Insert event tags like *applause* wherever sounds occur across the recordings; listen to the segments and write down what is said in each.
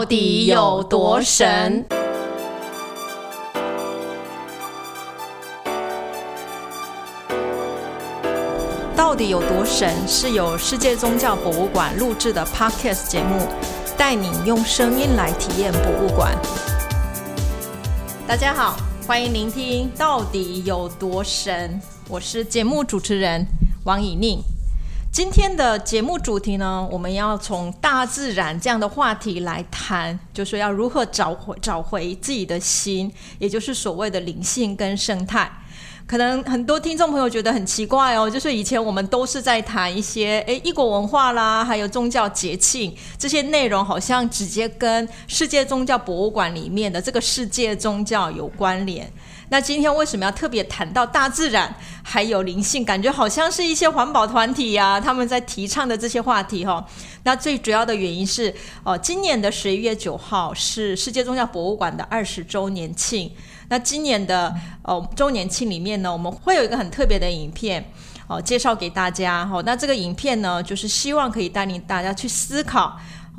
到底有多神？到底有多神？是由世界宗教博物馆录制的 Podcast 节目，带你用声音来体验博物馆。大家好，欢迎聆听《到底有多神》，我是节目主持人王以宁。今天的节目主题呢，我们要从大自然这样的话题来谈，就是要如何找回找回自己的心，也就是所谓的灵性跟生态。可能很多听众朋友觉得很奇怪哦，就是以前我们都是在谈一些诶异国文化啦，还有宗教节庆这些内容，好像直接跟世界宗教博物馆里面的这个世界宗教有关联。那今天为什么要特别谈到大自然还有灵性？感觉好像是一些环保团体呀，他们在提倡的这些话题哈。那最主要的原因是，哦，今年的十一月九号是世界宗教博物馆的二十周年庆。那今年的哦周年庆里面呢，我们会有一个很特别的影片哦，介绍给大家哈。那这个影片呢，就是希望可以带领大家去思考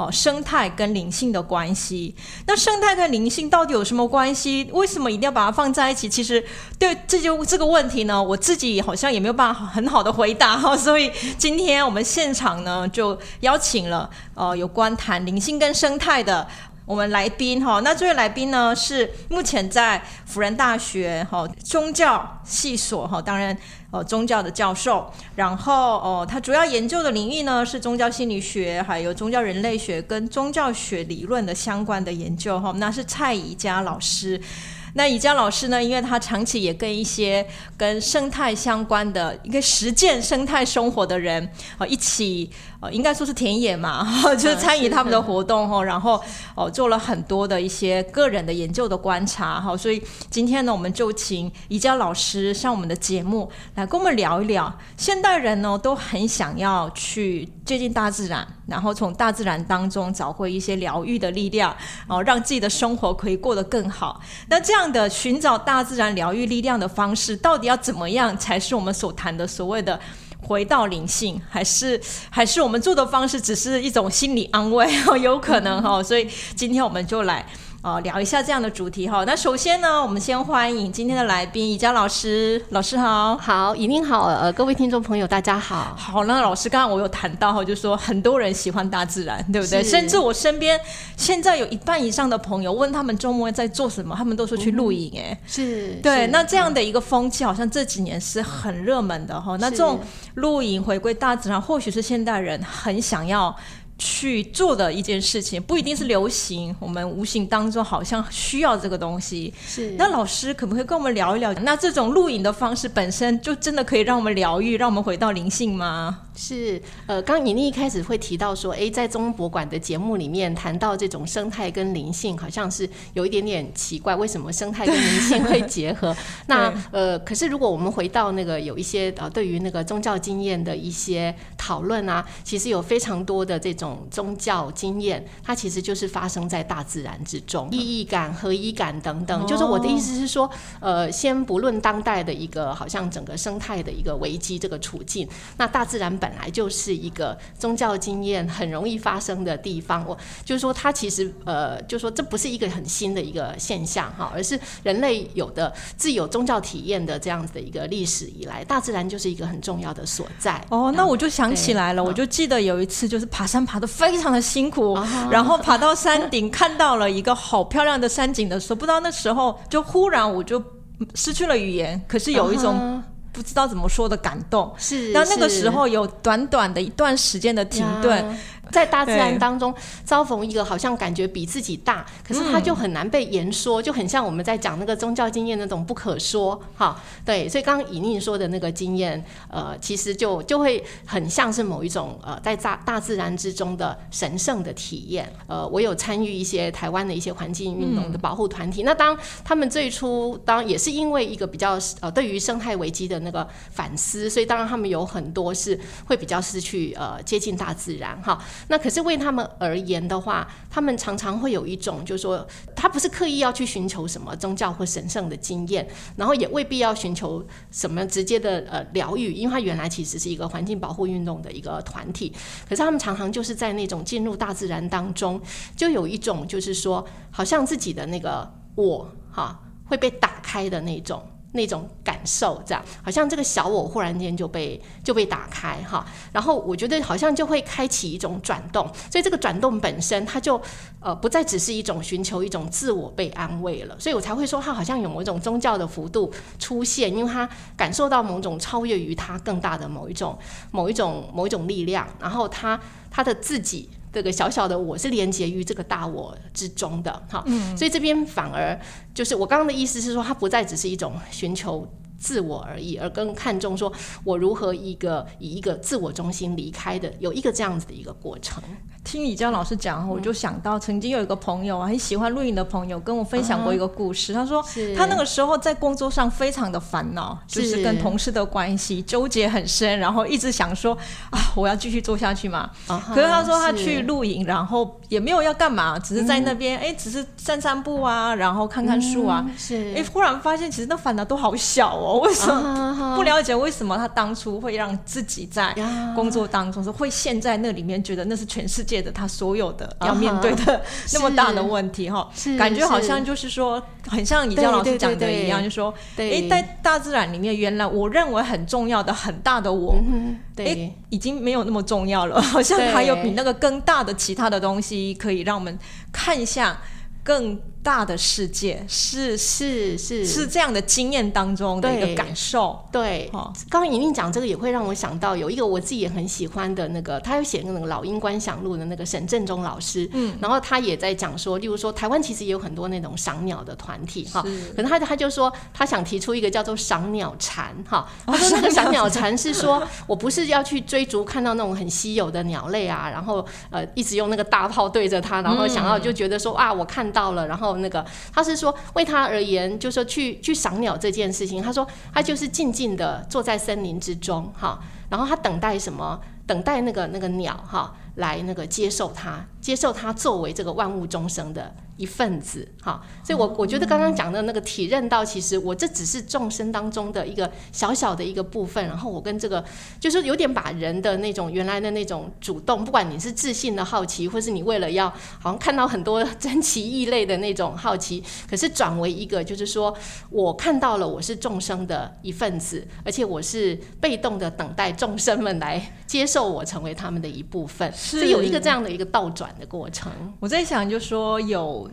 生态跟灵性的关系。那生态跟灵性到底有什么关系？为什么一定要把它放在一起？其实对这就这个问题呢，我自己好像也没有办法很好的回答哈。所以今天我们现场呢，就邀请了呃有关谈灵性跟生态的。我们来宾哈，那这位来宾呢是目前在辅仁大学哈宗教系所哈，当然呃宗教的教授，然后哦他主要研究的领域呢是宗教心理学，还有宗教人类学跟宗教学理论的相关的研究哈，那是蔡宜佳老师。那宜佳老师呢，因为他长期也跟一些跟生态相关的一个实践生态生活的人啊一起。呃，应该说是田野嘛，*laughs* 就是参与他们的活动哈，然后哦做了很多的一些个人的研究的观察哈，所以今天呢，我们就请宜家老师上我们的节目来跟我们聊一聊。现代人呢都很想要去接近大自然，然后从大自然当中找回一些疗愈的力量，哦让自己的生活可以过得更好。那这样的寻找大自然疗愈力量的方式，到底要怎么样才是我们所谈的所谓的？回到灵性，还是还是我们做的方式，只是一种心理安慰，*laughs* 有可能哈。所以今天我们就来。哦，聊一下这样的主题哈。那首先呢，我们先欢迎今天的来宾，宜家老师。老师好，好，以宁好，呃，各位听众朋友，大家好。好，那老师刚刚我有谈到哈，就说很多人喜欢大自然，对不对？甚至我身边现在有一半以上的朋友问他们周末在做什么，他们都说去露营。哎，是对。那这样的一个风气，好像这几年是很热门的哈。那这种露营回归大自然，或许是现代人很想要。去做的一件事情，不一定是流行，我们无形当中好像需要这个东西。是，那老师可不可以跟我们聊一聊？那这种录影的方式本身就真的可以让我们疗愈，让我们回到灵性吗？是，呃，刚尹丽一开始会提到说，哎，在中博馆的节目里面谈到这种生态跟灵性，好像是有一点点奇怪，为什么生态跟灵性会结合？*laughs* 那呃，可是如果我们回到那个有一些呃，对于那个宗教经验的一些讨论啊，其实有非常多的这种。宗教经验，它其实就是发生在大自然之中，意义感、合一感等等。就是我的意思是说，呃，先不论当代的一个好像整个生态的一个危机这个处境，那大自然本来就是一个宗教经验很容易发生的地方。我就是说，它其实呃，就说这不是一个很新的一个现象哈，而是人类有的自有宗教体验的这样子的一个历史以来，大自然就是一个很重要的所在。哦，那我就想起来了，我就记得有一次就是爬山爬的。非常的辛苦，然后爬到山顶，*laughs* 看到了一个好漂亮的山景的时候，不知道那时候就忽然我就失去了语言，可是有一种不知道怎么说的感动。是，那那个时候有短短的一段时间的停顿。在大自然当中遭逢一个好像感觉比自己大，可是他就很难被言说，就很像我们在讲那个宗教经验那种不可说哈。对，所以刚刚以宁说的那个经验，呃，其实就就会很像是某一种呃在大大自然之中的神圣的体验。呃，我有参与一些台湾的一些环境运动的保护团体，那当他们最初当也是因为一个比较呃对于生态危机的那个反思，所以当然他们有很多是会比较失去呃接近大自然哈。那可是为他们而言的话，他们常常会有一种，就是说，他不是刻意要去寻求什么宗教或神圣的经验，然后也未必要寻求什么直接的呃疗愈，因为他原来其实是一个环境保护运动的一个团体。可是他们常常就是在那种进入大自然当中，就有一种就是说，好像自己的那个我哈会被打开的那种。那种感受，这样好像这个小我忽然间就被就被打开哈，然后我觉得好像就会开启一种转动，所以这个转动本身它就呃不再只是一种寻求一种自我被安慰了，所以我才会说它好像有某种宗教的幅度出现，因为它感受到某种超越于它更大的某一种某一种某一种力量，然后它它的自己。这个小小的我是连接于这个大我之中的，哈，所以这边反而就是我刚刚的意思是说，它不再只是一种寻求自我而已，而更看重说我如何一个以一个自我中心离开的，有一个这样子的一个过程。听李江老师讲，我就想到曾经有一个朋友啊，很喜欢露营的朋友，跟我分享过一个故事。他说，他那个时候在工作上非常的烦恼，就是跟同事的关系纠结很深，然后一直想说啊，我要继续做下去嘛。可是他说他去露营，然后也没有要干嘛，只是在那边哎，只是散散步啊，然后看看树啊。是哎，忽然发现其实那烦恼都好小哦，*laughs* 为什么不了解为什么他当初会让自己在工作当中是会陷在那里面，觉得那是全世界。借的他所有的要面对的那么大的问题哈，感觉好像就是说，很像李江老师讲的一样，就说，哎，在大自然里面，原来我认为很重要的很大的我，哎，已经没有那么重要了，*laughs* 好像还有比那个更大的其他的东西，可以让我们看一下更。大的世界是是是是这样的经验当中的一个感受。对，刚刚莹莹讲这个也会让我想到有一个我自己也很喜欢的那个，他有写那个老鹰观想录的那个沈振中老师。嗯，然后他也在讲说，例如说台湾其实也有很多那种赏鸟的团体哈，可能他他就说他想提出一个叫做赏鸟禅哈。*laughs* 他说那个赏鸟禅是说我不是要去追逐看到那种很稀有的鸟类啊，然后呃一直用那个大炮对着它，然后想要就觉得说啊我看到了，然后。那个，他是说为他而言，就说去去赏鸟这件事情，他说他就是静静的坐在森林之中，哈，然后他等待什么？等待那个那个鸟，哈，来那个接受他，接受他作为这个万物众生的。一份子，哈，所以我我觉得刚刚讲的那个体认到，其实我这只是众生当中的一个小小的一个部分，然后我跟这个就是有点把人的那种原来的那种主动，不管你是自信的好奇，或是你为了要好像看到很多珍奇异类的那种好奇，可是转为一个就是说我看到了我是众生的一份子，而且我是被动的等待众生们来接受我成为他们的一部分，是有一个这样的一个倒转的过程。我在想，就说有。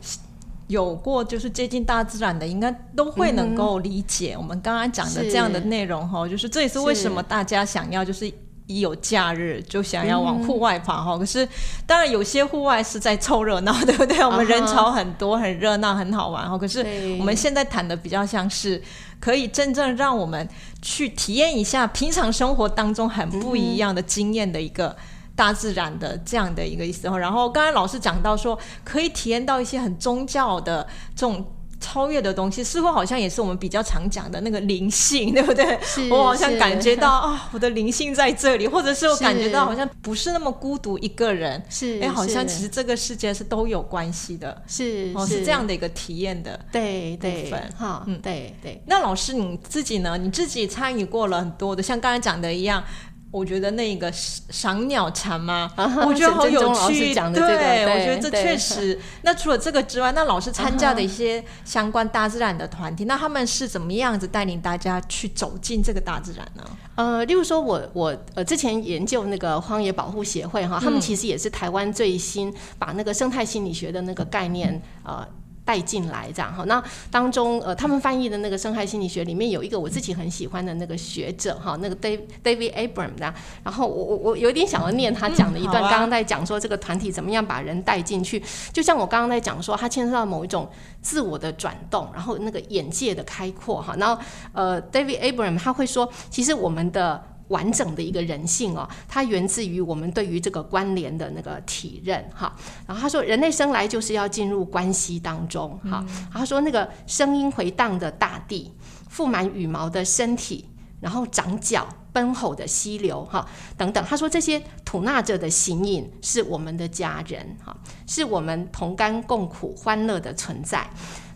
有过就是接近大自然的，应该都会能够理解我们刚刚讲的这样的内容哈。就是这也是为什么大家想要就是一有假日就想要往户外跑哈。可是当然有些户外是在凑热闹，对不对？*laughs* 我们人潮很多，很热闹，很好玩哈。可是我们现在谈的比较像是可以真正让我们去体验一下平常生活当中很不一样的经验的一个。大自然的这样的一个意思，然后刚才老师讲到说，可以体验到一些很宗教的这种超越的东西，似乎好像也是我们比较常讲的那个灵性，对不对？*laughs* *laughs* 我好像感觉到啊，我的灵性在这里，或者是我感觉到好像不是那么孤独一个人，是哎，好像其实这个世界是都有关系的，是哦，是这样的一个体验的对对哈，嗯，对对。那老师你自己呢？你自己参与过了很多的，像刚才讲的一样。我觉得那个赏鸟蝉吗？我觉得好有趣。对，我觉得这确实。那除了这个之外，那老师参加的一些相关大自然的团体，那他们是怎么样子带领大家去走进这个大自然呢？呃，例如说，我我呃之前研究那个荒野保护协会哈，他们其实也是台湾最新把那个生态心理学的那个概念呃。带进来这样哈，那当中呃，他们翻译的那个生态心理学里面有一个我自己很喜欢的那个学者哈，那个 David David Abram 的，然后我我我有点想要念他讲的一段，刚刚在讲说这个团体怎么样把人带进去，就像我刚刚在讲说，他牵涉到某一种自我的转动，然后那个眼界的开阔哈，然后呃，David Abram 他会说，其实我们的。完整的一个人性哦，它源自于我们对于这个关联的那个体认哈。然后他说，人类生来就是要进入关系当中哈。他说，那个声音回荡的大地，覆满羽毛的身体，然后长脚。奔吼的溪流，哈，等等。他说这些吐纳着的形影是我们的家人，哈，是我们同甘共苦、欢乐的存在。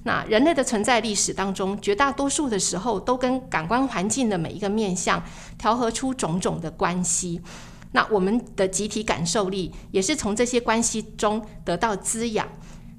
那人类的存在历史当中，绝大多数的时候都跟感官环境的每一个面向调和出种种的关系。那我们的集体感受力也是从这些关系中得到滋养。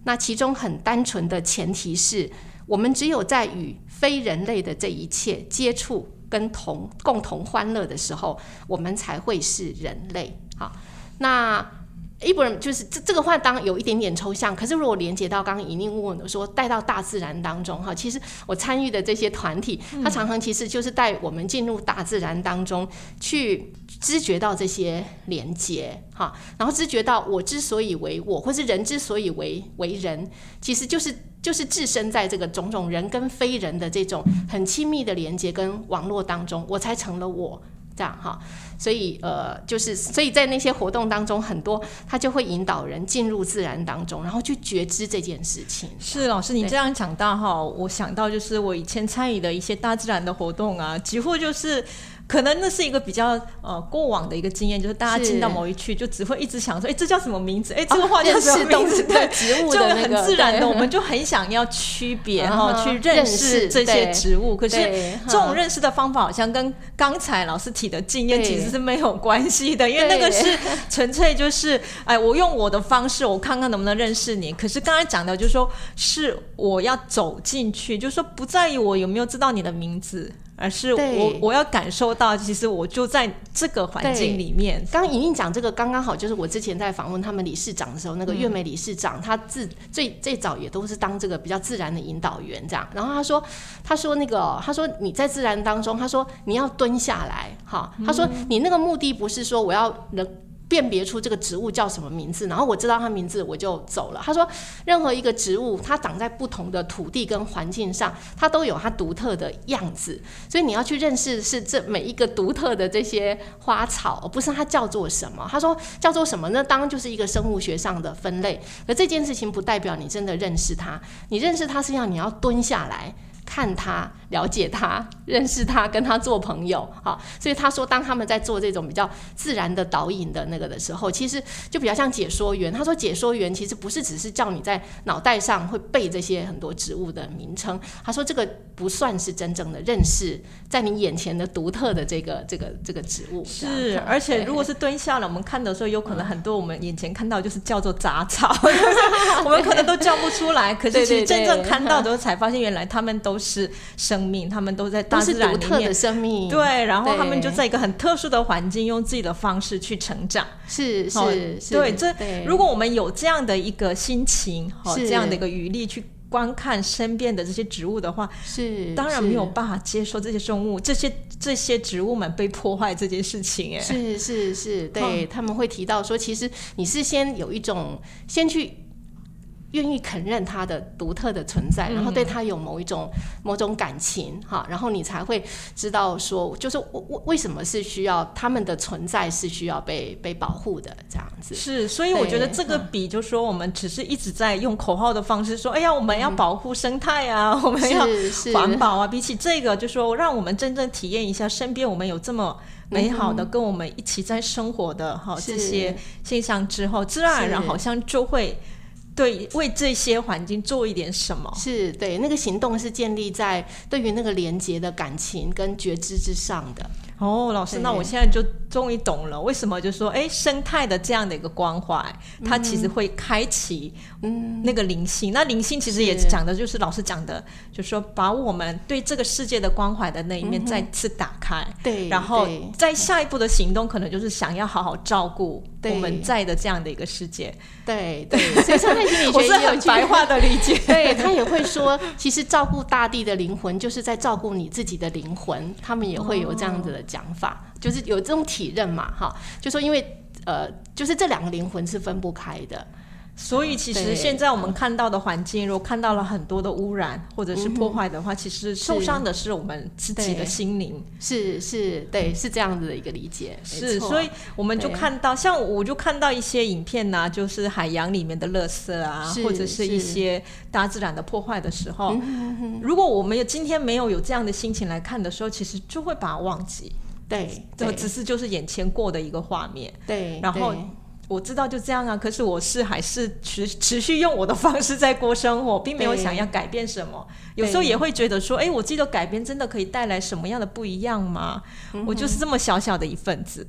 那其中很单纯的前提是，我们只有在与非人类的这一切接触跟同共同欢乐的时候，我们才会是人类。好，那。一般人就是这这个话，当然有一点点抽象。可是如果连接到刚刚尹宁问的说，带到大自然当中哈，其实我参与的这些团体，它常常其实就是带我们进入大自然当中，去知觉到这些连接哈，然后知觉到我之所以为我，或是人之所以为为人，其实就是 *laughs* 就是置身在这个种种人跟非人的这种很亲密的连接跟网络当中，我才成了我。这样哈，所以呃，就是所以在那些活动当中，很多他就会引导人进入自然当中，然后去觉知这件事情。是老师，你这样讲到哈，我想到就是我以前参与的一些大自然的活动啊，几乎就是。可能那是一个比较呃过往的一个经验，就是大家进到某一区，就只会一直想说，哎，这叫什么名字？哎，这个花叫什么名字？对，*laughs* 植物就很自然的，我们就很想要区别哈，去认识这些植物。可是这种认识的方法，好像跟刚才老师提的经验其实是没有关系的，因为那个是纯粹就是，哎，我用我的方式，我看看能不能认识你。可是刚才讲的，就是说是我要走进去，就是说不在于我有没有知道你的名字。而是我我要感受到，其实我就在这个环境里面。刚刚莹莹讲这个刚刚好，就是我之前在访问他们理事长的时候，那个月美理事长，他自最最早也都是当这个比较自然的引导员这样。然后他说，他说那个，他说你在自然当中，他说你要蹲下来，哈，他说你那个目的不是说我要人。辨别出这个植物叫什么名字，然后我知道它名字，我就走了。他说，任何一个植物，它长在不同的土地跟环境上，它都有它独特的样子。所以你要去认识是这每一个独特的这些花草，不是它叫做什么。他说叫做什么？那当然就是一个生物学上的分类。而这件事情不代表你真的认识它。你认识它是要你要蹲下来。看他，了解他，认识他，跟他做朋友，好，所以他说，当他们在做这种比较自然的导引的那个的时候，其实就比较像解说员。他说，解说员其实不是只是叫你在脑袋上会背这些很多植物的名称。他说，这个不算是真正的认识在你眼前的独特的这个这个这个植物。是，而且如果是蹲下了，我们看的时候，有可能很多我们眼前看到就是叫做杂草，我们可能都叫不出来。*laughs* 可是其实真正看到的时候，才发现原来他们都。是生命，他们都在大自然里面。的生命，对，然后他们就在一个很特殊的环境，用自己的方式去成长。是是，对，这如果我们有这样的一个心情，好，这样的一个余力去观看身边的这些植物的话，是当然没有办法接受这些生物、这些这些植物们被破坏这件事情。哎，是是是，对他们会提到说，其实你是先有一种先去。愿意承认它的独特的存在，然后对它有某一种某种感情，哈，然后你才会知道说，就是为为什么是需要他们的存在是需要被被保护的这样子。是，所以我觉得这个比就说我们只是一直在用口号的方式说，哎呀，我们要保护生态啊，*laughs* 我们要环保啊，比起这个，就说让我们真正体验一下身边我们有这么美好的跟我们一起在生活的哈这些现象之后，自然而然好像就会。对，为这些环境做一点什么？是对那个行动是建立在对于那个连接的感情跟觉知之上的。哦，老师，那我现在就终于懂了，为什么就说，哎，生态的这样的一个关怀，它其实会开启嗯那个灵性。那灵性其实也讲的就是老师讲的，就是说把我们对这个世界的关怀的那一面再次打开。对，然后在下一步的行动，可能就是想要好好照顾我们在的这样的一个世界。对对，所以生态心理学 *laughs* 是很白话的理解。*laughs* 对他也会说，其实照顾大地的灵魂，就是在照顾你自己的灵魂。他们也会有这样子的。讲法就是有这种体认嘛，哈，就说因为呃，就是这两个灵魂是分不开的。所以，其实现在我们看到的环境，如果看到了很多的污染或者是破坏的话，其实受伤的是我们自己的心灵。是是，对，是这样子的一个理解。是，所以我们就看到，像我就看到一些影片呐，就是海洋里面的垃圾啊，或者是一些大自然的破坏的时候，如果我们有今天没有有这样的心情来看的时候，其实就会把它忘记。对，这只是就是眼前过的一个画面。对，然后。我知道就这样啊，可是我是还是持持续用我的方式在过生活，并没有想要改变什么。有时候也会觉得说，哎，我记得改变真的可以带来什么样的不一样吗？我就是这么小小的一份子。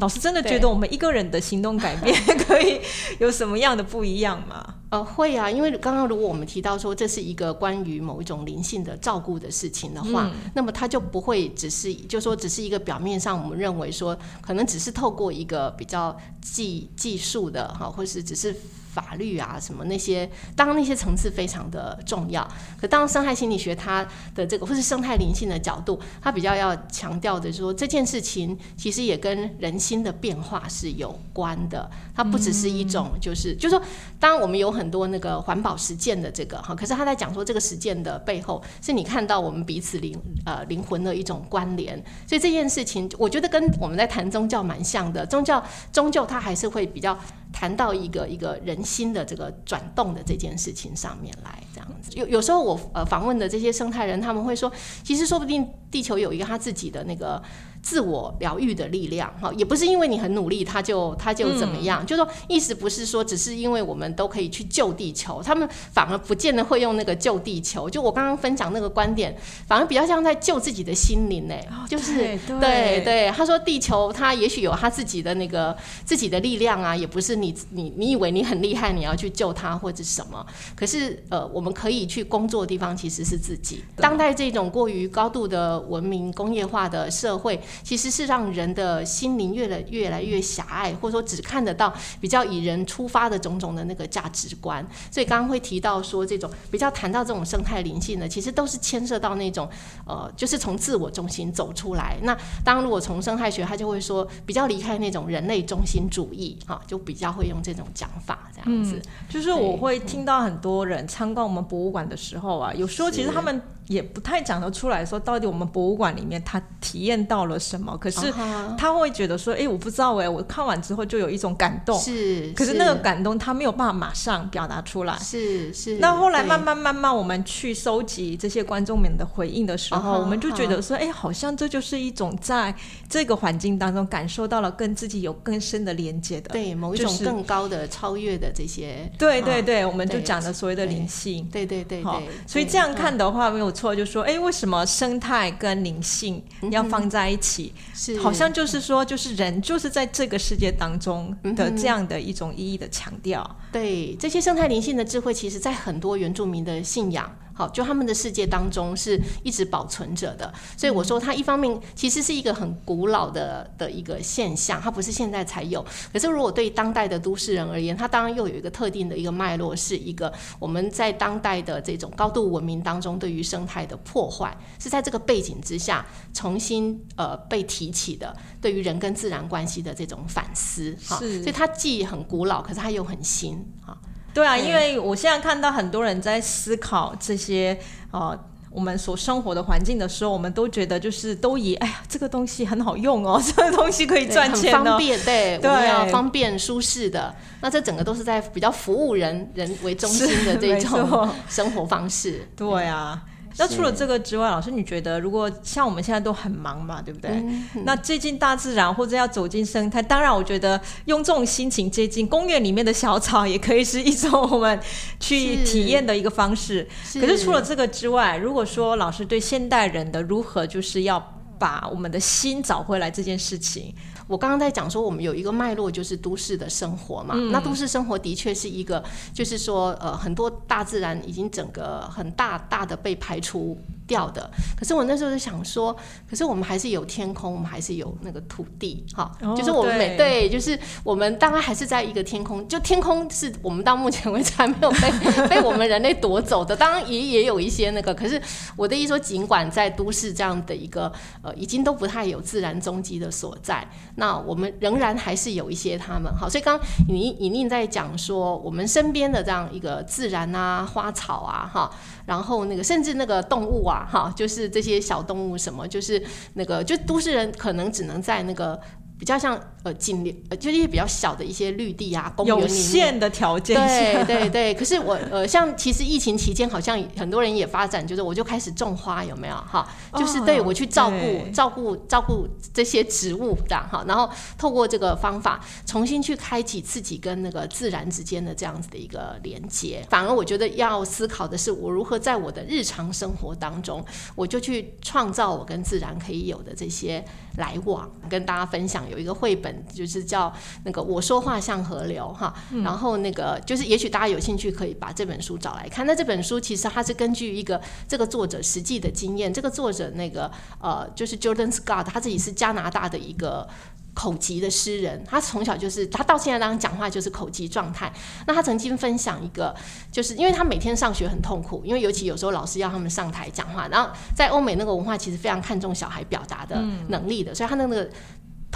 老师真的觉得我们一个人的行动改变 *laughs* 可以有什么样的不一样吗？呃，会啊，因为刚刚如果我们提到说这是一个关于某一种灵性的照顾的事情的话，那么它就不会只是就说只是一个表面上我们认为说可能只是透过一个比较技技术的哈，或是只是。法律啊，什么那些，当然那些层次非常的重要。可当生态心理学它的这个，或是生态灵性的角度，它比较要强调的说，这件事情其实也跟人心的变化是有关的。它不只是一种，就是就是说，当我们有很多那个环保实践的这个哈，可是他在讲说这个实践的背后，是你看到我们彼此灵呃灵魂的一种关联。所以这件事情，我觉得跟我们在谈宗教蛮像的。宗教终究它还是会比较。谈到一个一个人新的这个转动的这件事情上面来，这样子有有时候我呃访问的这些生态人，他们会说，其实说不定地球有一个他自己的那个。自我疗愈的力量，哈，也不是因为你很努力，他就他就怎么样，就说意思不是说只是因为我们都可以去救地球，他们反而不见得会用那个救地球。就我刚刚分享那个观点，反而比较像在救自己的心灵呢，就是对对，他说地球他也许有他自己的那个自己的力量啊，也不是你你你以为你很厉害，你要去救他或者什么，可是呃，我们可以去工作的地方其实是自己。当代这种过于高度的文明工业化的社会。其实是让人的心灵越来越来越狭隘，或者说只看得到比较以人出发的种种的那个价值观。所以刚刚会提到说，这种比较谈到这种生态灵性的，其实都是牵涉到那种呃，就是从自我中心走出来。那当如果从生态学，他就会说比较离开那种人类中心主义，哈，就比较会用这种讲法这样子。就是我会听到很多人参观我们博物馆的时候啊，有时候其实他们。也不太讲得出来说，到底我们博物馆里面他体验到了什么？可是他会觉得说，哎，我不知道哎，我看完之后就有一种感动，是，可是那个感动他没有办法马上表达出来，是是。那后来慢慢慢慢，我们去收集这些观众们的回应的时候，我们就觉得说，哎，好像这就是一种在这个环境当中感受到了跟自己有更深的连接的，对，某一种更高的超越的这些，对对对，我们就讲的所谓的灵性，对对对对。所以这样看的话，没有。错就说，哎，为什么生态跟灵性要放在一起？是好像就是说，就是人就是在这个世界当中的这样的一种意义的强调。对这些生态灵性的智慧，其实在很多原住民的信仰。好，就他们的世界当中是一直保存着的，所以我说它一方面其实是一个很古老的的一个现象，它不是现在才有。可是如果对当代的都市人而言，它当然又有一个特定的一个脉络，是一个我们在当代的这种高度文明当中对于生态的破坏，是在这个背景之下重新呃被提起的，对于人跟自然关系的这种反思。是，所以它既很古老，可是它又很新。哈。对啊，因为我现在看到很多人在思考这些呃我们所生活的环境的时候，我们都觉得就是都以哎呀这个东西很好用哦，*laughs* 这个东西可以赚钱，方便对，我们要方便舒适的，那这整个都是在比较服务人人为中心的这种生活方式。对啊。那除了这个之外，老师，你觉得如果像我们现在都很忙嘛，对不对？那接近大自然或者要走进生态，当然，我觉得用这种心情接近公园里面的小草，也可以是一种我们去体验的一个方式。可是除了这个之外，如果说老师对现代人的如何就是要把我们的心找回来这件事情。我刚刚在讲说，我们有一个脉络，就是都市的生活嘛。那都市生活的确是一个，就是说，呃，很多大自然已经整个很大大的被排除。掉的，可是我那时候就想说，可是我们还是有天空，我们还是有那个土地，哈，就是我们每对，就是我们当然还是在一个天空，就天空是我们到目前为止还没有被 *laughs* 被我们人类夺走的，当然也也有一些那个，可是我的意思说，尽管在都市这样的一个呃，已经都不太有自然踪迹的所在，那我们仍然还是有一些他们，好，所以刚刚你尹宁在讲说，我们身边的这样一个自然啊，花草啊，哈。然后那个甚至那个动物啊，哈，就是这些小动物什么，就是那个就都市人可能只能在那个比较像呃景流，呃就是一些比较小的一些绿地啊，公园里有面。限的条件对下，对对，可是我呃，像其实疫情期间，好像很多人也发展，就是我就开始种花，有没有哈？就是对哦我去照顾、对照顾照顾这些植物这样哈，然后透过这个方法，重新去开启自己跟那个自然之间的这样子的一个连接。反而我觉得要思考的是，我如何在我的日常生活当中，我就去创造我跟自然可以有的这些来往。跟大家分享有一个绘本，就是叫那个我说话像河流哈，然后那个就是也许大家有兴趣可以把这本书找来看。那这本书其实它是根据一个这个作者实际的经验，这个作者那个呃就是 Jordan Scott，他自己是加拿大的一个。口疾的诗人，他从小就是他到现在当然讲话就是口疾状态。那他曾经分享一个，就是因为他每天上学很痛苦，因为尤其有时候老师要他们上台讲话，然后在欧美那个文化其实非常看重小孩表达的能力的，所以他那个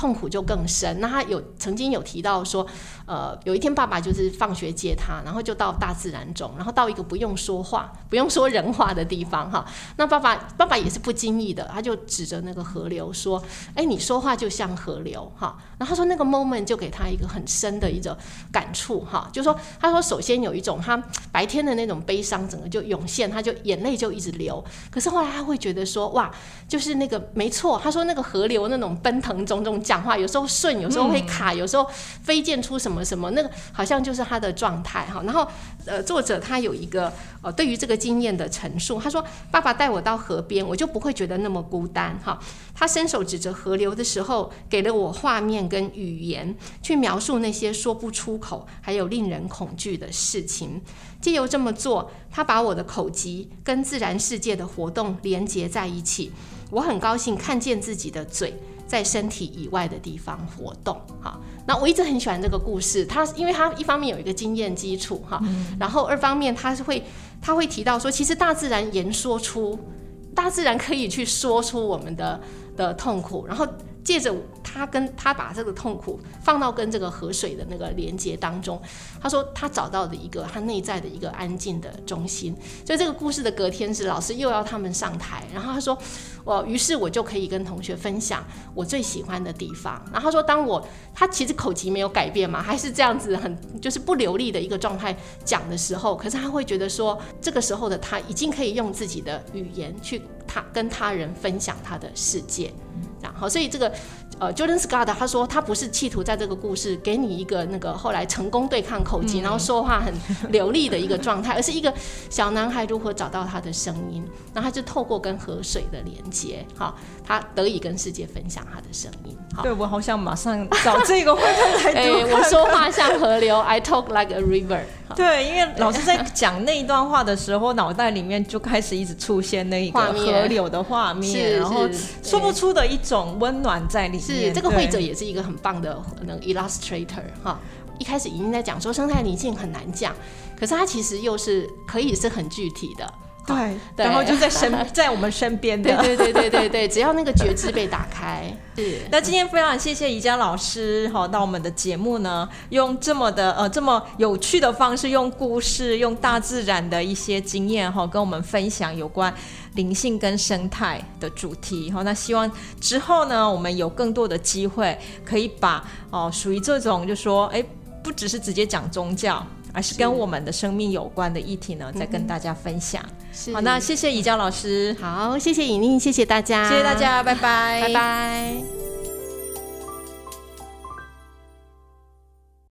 痛苦就更深。那他有曾经有提到说，呃，有一天爸爸就是放学接他，然后就到大自然中，然后到一个不用说话、不用说人话的地方哈。那爸爸爸爸也是不经意的，他就指着那个河流说：“哎，你说话就像河流哈。”然后他说那个 moment 就给他一个很深的一种感触哈，就说他说首先有一种他白天的那种悲伤整个就涌现，他就眼泪就一直流。可是后来他会觉得说哇，就是那个没错，他说那个河流那种奔腾种种讲话，有时候顺，有时候会卡，有时候飞溅出什么什么，那个好像就是他的状态哈。然后呃，作者他有一个呃对于这个经验的陈述，他说爸爸带我到河边，我就不会觉得那么孤单哈。他伸手指着河流的时候，给了我画面跟语言，去描述那些说不出口还有令人恐惧的事情。借由这么做，他把我的口疾跟自然世界的活动连接在一起。我很高兴看见自己的嘴在身体以外的地方活动。哈，那我一直很喜欢这个故事。它因为它一方面有一个经验基础哈，然后二方面它是会他会提到说，其实大自然言说出，大自然可以去说出我们的的痛苦，然后。借着他跟他把这个痛苦放到跟这个河水的那个连接当中，他说他找到的一个他内在的一个安静的中心。所以这个故事的隔天是老师又要他们上台，然后他说我于是我就可以跟同学分享我最喜欢的地方。然后他说当我他其实口疾没有改变嘛，还是这样子很就是不流利的一个状态讲的时候，可是他会觉得说这个时候的他已经可以用自己的语言去他跟他人分享他的世界。然后，所以这个呃，Jordan Scott 他说他不是企图在这个故事给你一个那个后来成功对抗口疾，然后说话很流利的一个状态，而是一个小男孩如何找到他的声音，然后他就透过跟河水的连接，哈，他得以跟世界分享他的声音。好，对我好想马上找这个绘本来 *laughs* 哎、读看。我说话像河流，I talk like a river。对，因为老师在讲那一段话的时候，脑袋里面就开始一直出现那一个河流的画面，是然后说不出的一种温暖在里面。是这个对会者也是一个很棒的那个 illustrator 哈。一开始已经在讲说生态灵性很难讲，可是它其实又是可以是很具体的。对，对然后就在身在我们身边的。对对对对对对，只要那个觉知被打开，是 *laughs* 那今天非常谢谢宜家老师哈，到我们的节目呢，用这么的呃这么有趣的方式，用故事，用大自然的一些经验哈，跟我们分享有关灵性跟生态的主题哈。那希望之后呢，我们有更多的机会可以把哦属于这种就说哎，不只是直接讲宗教。而是跟我们的生命有关的议题呢，再跟大家分享。是好，那谢谢宜教老师，好，谢谢尹宁，谢谢大家，谢谢大，家，拜拜，拜拜。